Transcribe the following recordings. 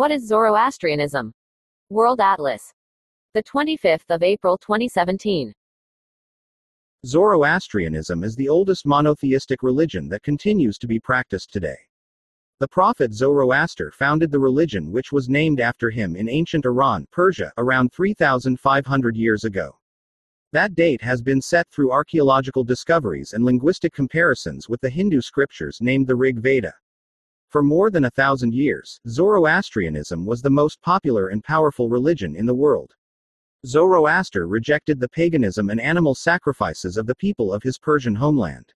What is Zoroastrianism? World Atlas. The 25th of April 2017. Zoroastrianism is the oldest monotheistic religion that continues to be practiced today. The prophet Zoroaster founded the religion which was named after him in ancient Iran, Persia, around 3,500 years ago. That date has been set through archaeological discoveries and linguistic comparisons with the Hindu scriptures named the Rig Veda. For more than a thousand years, Zoroastrianism was the most popular and powerful religion in the world. Zoroaster rejected the paganism and animal sacrifices of the people of his Persian homeland.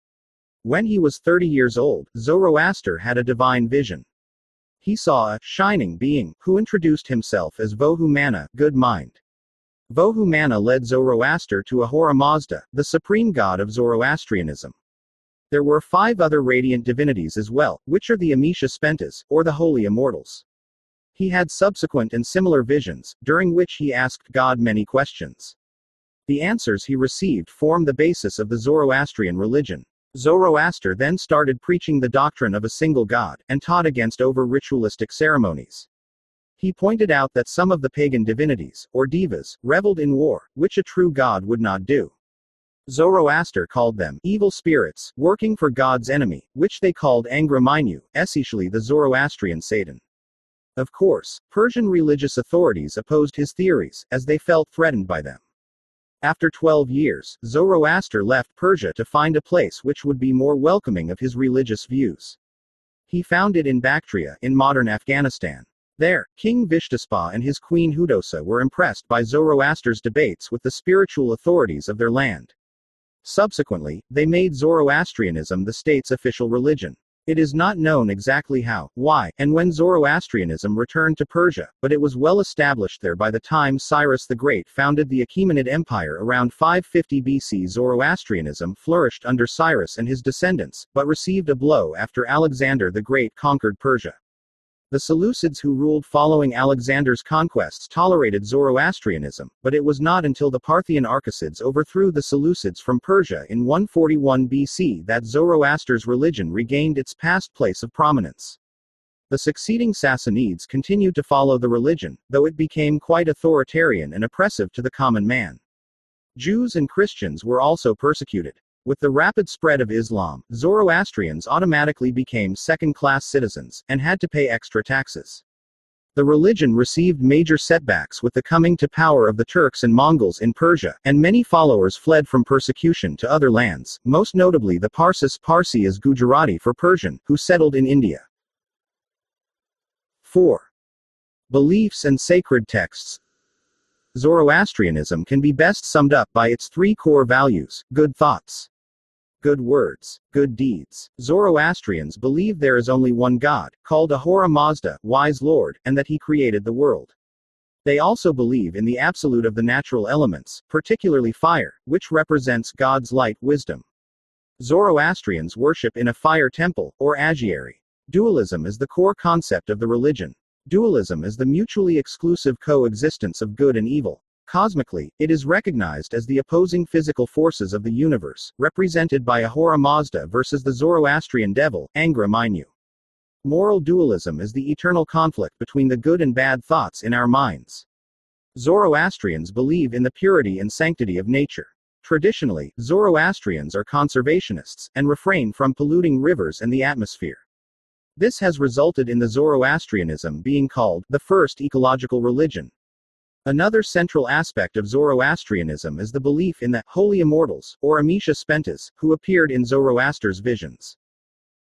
When he was 30 years old, Zoroaster had a divine vision. He saw a shining being who introduced himself as Vohu good mind. Vohu led Zoroaster to Ahura Mazda, the supreme god of Zoroastrianism. There were five other radiant divinities as well, which are the Amesha Spentas, or the Holy Immortals. He had subsequent and similar visions, during which he asked God many questions. The answers he received form the basis of the Zoroastrian religion. Zoroaster then started preaching the doctrine of a single God, and taught against over ritualistic ceremonies. He pointed out that some of the pagan divinities, or devas, reveled in war, which a true God would not do. Zoroaster called them evil spirits, working for God's enemy, which they called Angra Mainyu, essentially the Zoroastrian Satan. Of course, Persian religious authorities opposed his theories, as they felt threatened by them. After 12 years, Zoroaster left Persia to find a place which would be more welcoming of his religious views. He found it in Bactria, in modern Afghanistan. There, King Vishtaspa and his queen Hudosa were impressed by Zoroaster's debates with the spiritual authorities of their land. Subsequently, they made Zoroastrianism the state's official religion. It is not known exactly how, why, and when Zoroastrianism returned to Persia, but it was well established there by the time Cyrus the Great founded the Achaemenid Empire around 550 BC. Zoroastrianism flourished under Cyrus and his descendants, but received a blow after Alexander the Great conquered Persia. The Seleucids who ruled following Alexander's conquests tolerated Zoroastrianism, but it was not until the Parthian Arsacids overthrew the Seleucids from Persia in 141 BC that Zoroaster's religion regained its past place of prominence. The succeeding Sassanids continued to follow the religion, though it became quite authoritarian and oppressive to the common man. Jews and Christians were also persecuted. With the rapid spread of Islam, Zoroastrians automatically became second class citizens, and had to pay extra taxes. The religion received major setbacks with the coming to power of the Turks and Mongols in Persia, and many followers fled from persecution to other lands, most notably the Parsis Parsi as Gujarati for Persian, who settled in India. 4. Beliefs and sacred texts. Zoroastrianism can be best summed up by its three core values good thoughts, good words, good deeds. Zoroastrians believe there is only one God, called Ahura Mazda, wise Lord, and that he created the world. They also believe in the absolute of the natural elements, particularly fire, which represents God's light wisdom. Zoroastrians worship in a fire temple, or agiary. Dualism is the core concept of the religion. Dualism is the mutually exclusive coexistence of good and evil. Cosmically, it is recognized as the opposing physical forces of the universe, represented by Ahura Mazda versus the Zoroastrian devil, Angra Mainyu. Moral dualism is the eternal conflict between the good and bad thoughts in our minds. Zoroastrians believe in the purity and sanctity of nature. Traditionally, Zoroastrians are conservationists, and refrain from polluting rivers and the atmosphere. This has resulted in the Zoroastrianism being called the first ecological religion, Another central aspect of Zoroastrianism is the belief in the holy immortals, or Amesha Spentas, who appeared in Zoroaster's visions.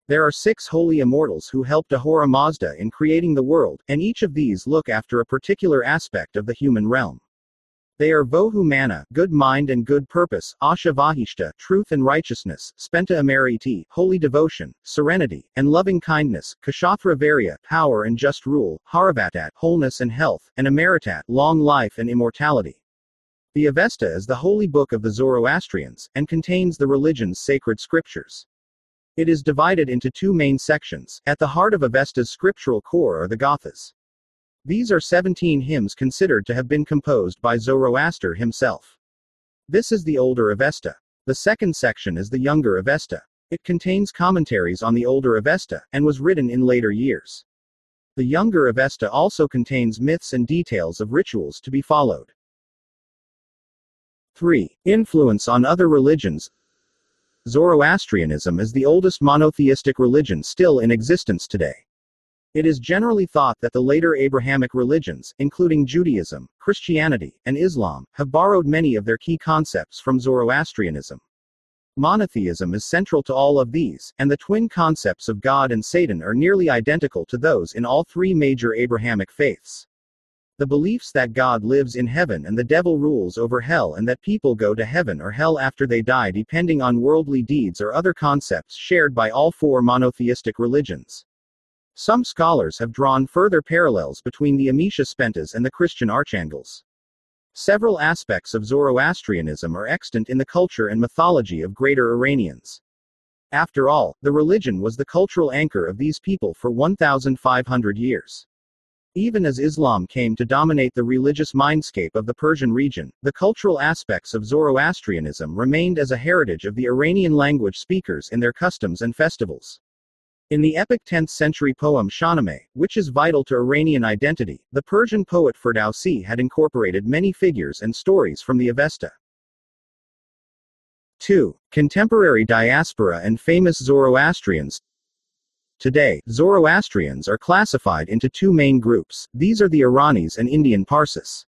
There are six holy immortals who helped Ahura Mazda in creating the world, and each of these look after a particular aspect of the human realm. They are Vohu Mana, good mind and good purpose, Asha Vahishta, truth and righteousness, Spenta Amariti, holy devotion, serenity, and loving kindness, Kshathra Varya, power and just rule, Haravatat, wholeness and health, and Amaritat, long life and immortality. The Avesta is the holy book of the Zoroastrians, and contains the religion's sacred scriptures. It is divided into two main sections. At the heart of Avesta's scriptural core are the Gathas. These are 17 hymns considered to have been composed by Zoroaster himself. This is the older Avesta. The second section is the younger Avesta. It contains commentaries on the older Avesta, and was written in later years. The younger Avesta also contains myths and details of rituals to be followed. 3. Influence on other religions. Zoroastrianism is the oldest monotheistic religion still in existence today. It is generally thought that the later Abrahamic religions, including Judaism, Christianity, and Islam, have borrowed many of their key concepts from Zoroastrianism. Monotheism is central to all of these, and the twin concepts of God and Satan are nearly identical to those in all three major Abrahamic faiths. The beliefs that God lives in heaven and the devil rules over hell and that people go to heaven or hell after they die depending on worldly deeds or other concepts shared by all four monotheistic religions. Some scholars have drawn further parallels between the Amesha Spentas and the Christian archangels. Several aspects of Zoroastrianism are extant in the culture and mythology of Greater Iranians. After all, the religion was the cultural anchor of these people for 1,500 years. Even as Islam came to dominate the religious mindscape of the Persian region, the cultural aspects of Zoroastrianism remained as a heritage of the Iranian language speakers in their customs and festivals. In the epic 10th century poem Shahnameh, which is vital to Iranian identity, the Persian poet Ferdowsi had incorporated many figures and stories from the Avesta. 2. Contemporary diaspora and famous Zoroastrians. Today, Zoroastrians are classified into two main groups. These are the Iranis and Indian Parsis.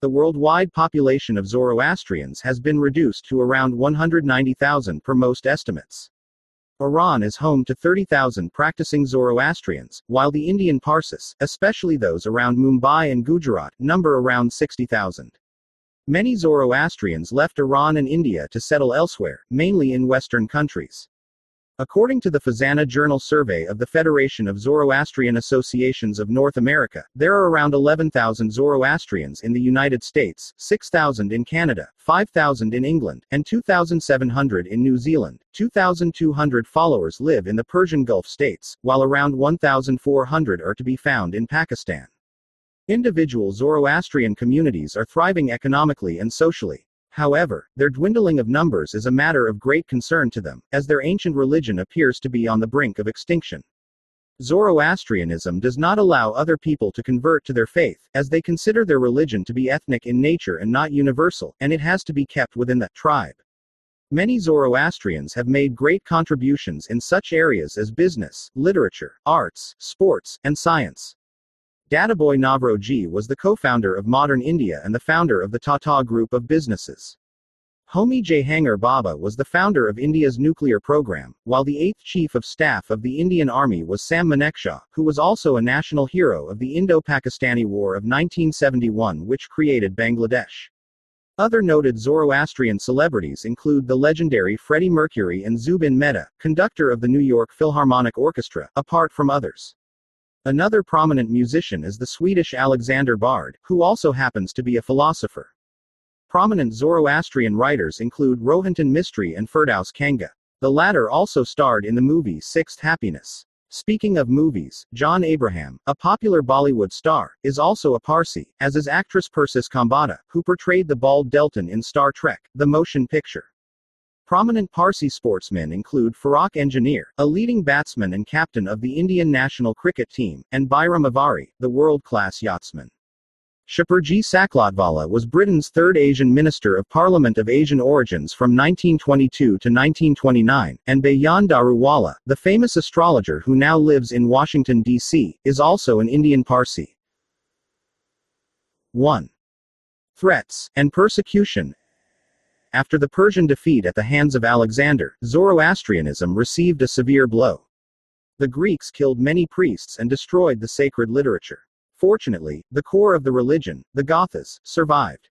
The worldwide population of Zoroastrians has been reduced to around 190,000 per most estimates. Iran is home to 30,000 practicing Zoroastrians, while the Indian Parsis, especially those around Mumbai and Gujarat, number around 60,000. Many Zoroastrians left Iran and India to settle elsewhere, mainly in Western countries. According to the FEZANA Journal survey of the Federation of Zoroastrian Associations of North America, there are around 11,000 Zoroastrians in the United States, 6,000 in Canada, 5,000 in England, and 2,700 in New Zealand. 2,200 followers live in the Persian Gulf states, while around 1,400 are to be found in Pakistan. Individual Zoroastrian communities are thriving economically and socially. However, their dwindling of numbers is a matter of great concern to them, as their ancient religion appears to be on the brink of extinction. Zoroastrianism does not allow other people to convert to their faith, as they consider their religion to be ethnic in nature and not universal, and it has to be kept within the tribe. Many Zoroastrians have made great contributions in such areas as business, literature, arts, sports, and science. Dadabhai Naoroji was the co-founder of Modern India and the founder of the Tata Group of businesses. Homi Jehangir Bhabha was the founder of India's nuclear program, while the eighth Chief of Staff of the Indian Army was Sam Manekshaw, who was also a national hero of the Indo-Pakistani War of 1971 which created Bangladesh. Other noted Zoroastrian celebrities include the legendary Freddie Mercury and Zubin Mehta, conductor of the New York Philharmonic Orchestra, apart from others. Another prominent musician is the Swedish Alexander Bard, who also happens to be a philosopher. Prominent Zoroastrian writers include Rohinton Mistry and Firdaus Kanga. The latter also starred in the movie Sixth Happiness. Speaking of movies, John Abraham, a popular Bollywood star, is also a Parsi, as is actress Persis Khambatta, who portrayed the bald Deltan in Star Trek, the motion picture. Prominent Parsi sportsmen include Farokh Engineer, a leading batsman and captain of the Indian national cricket team, and Byram Avari, the world-class yachtsman. Shapoorji Saklatvala was Britain's third Asian Minister of Parliament of Asian origins from 1922 to 1929, and Bejan Daruwalla, the famous astrologer who now lives in Washington, D.C., is also an Indian Parsi. 1. Threats and persecution after the Persian defeat at the hands of Alexander, Zoroastrianism received a severe blow. The Greeks killed many priests and destroyed the sacred literature. Fortunately, the core of the religion, the Gathas, survived.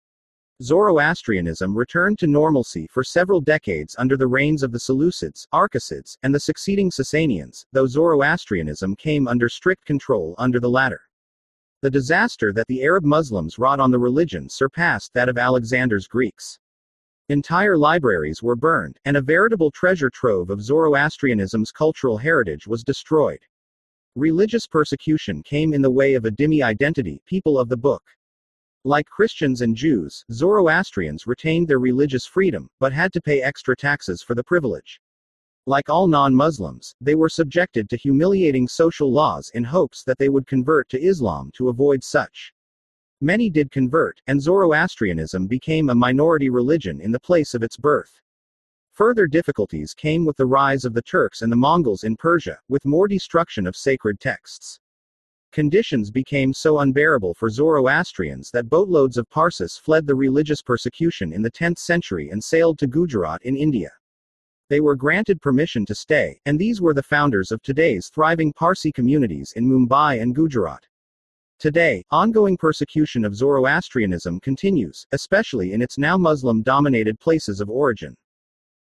Zoroastrianism returned to normalcy for several decades under the reigns of the Seleucids, Arsacids, and the succeeding Sasanians, though Zoroastrianism came under strict control under the latter. The disaster that the Arab Muslims wrought on the religion surpassed that of Alexander's Greeks. Entire libraries were burned, and a veritable treasure trove of Zoroastrianism's cultural heritage was destroyed. Religious persecution came in the way of a dhimmi identity, people of the book. Like Christians and Jews, Zoroastrians retained their religious freedom, but had to pay extra taxes for the privilege. Like all non Muslims, they were subjected to humiliating social laws in hopes that they would convert to Islam to avoid such. Many did convert, and Zoroastrianism became a minority religion in the place of its birth. Further difficulties came with the rise of the Turks and the Mongols in Persia, with more destruction of sacred texts. Conditions became so unbearable for Zoroastrians that boatloads of Parsis fled the religious persecution in the 10th century and sailed to Gujarat in India. They were granted permission to stay, and these were the founders of today's thriving Parsi communities in Mumbai and Gujarat. Today, ongoing persecution of Zoroastrianism continues, especially in its now Muslim dominated places of origin.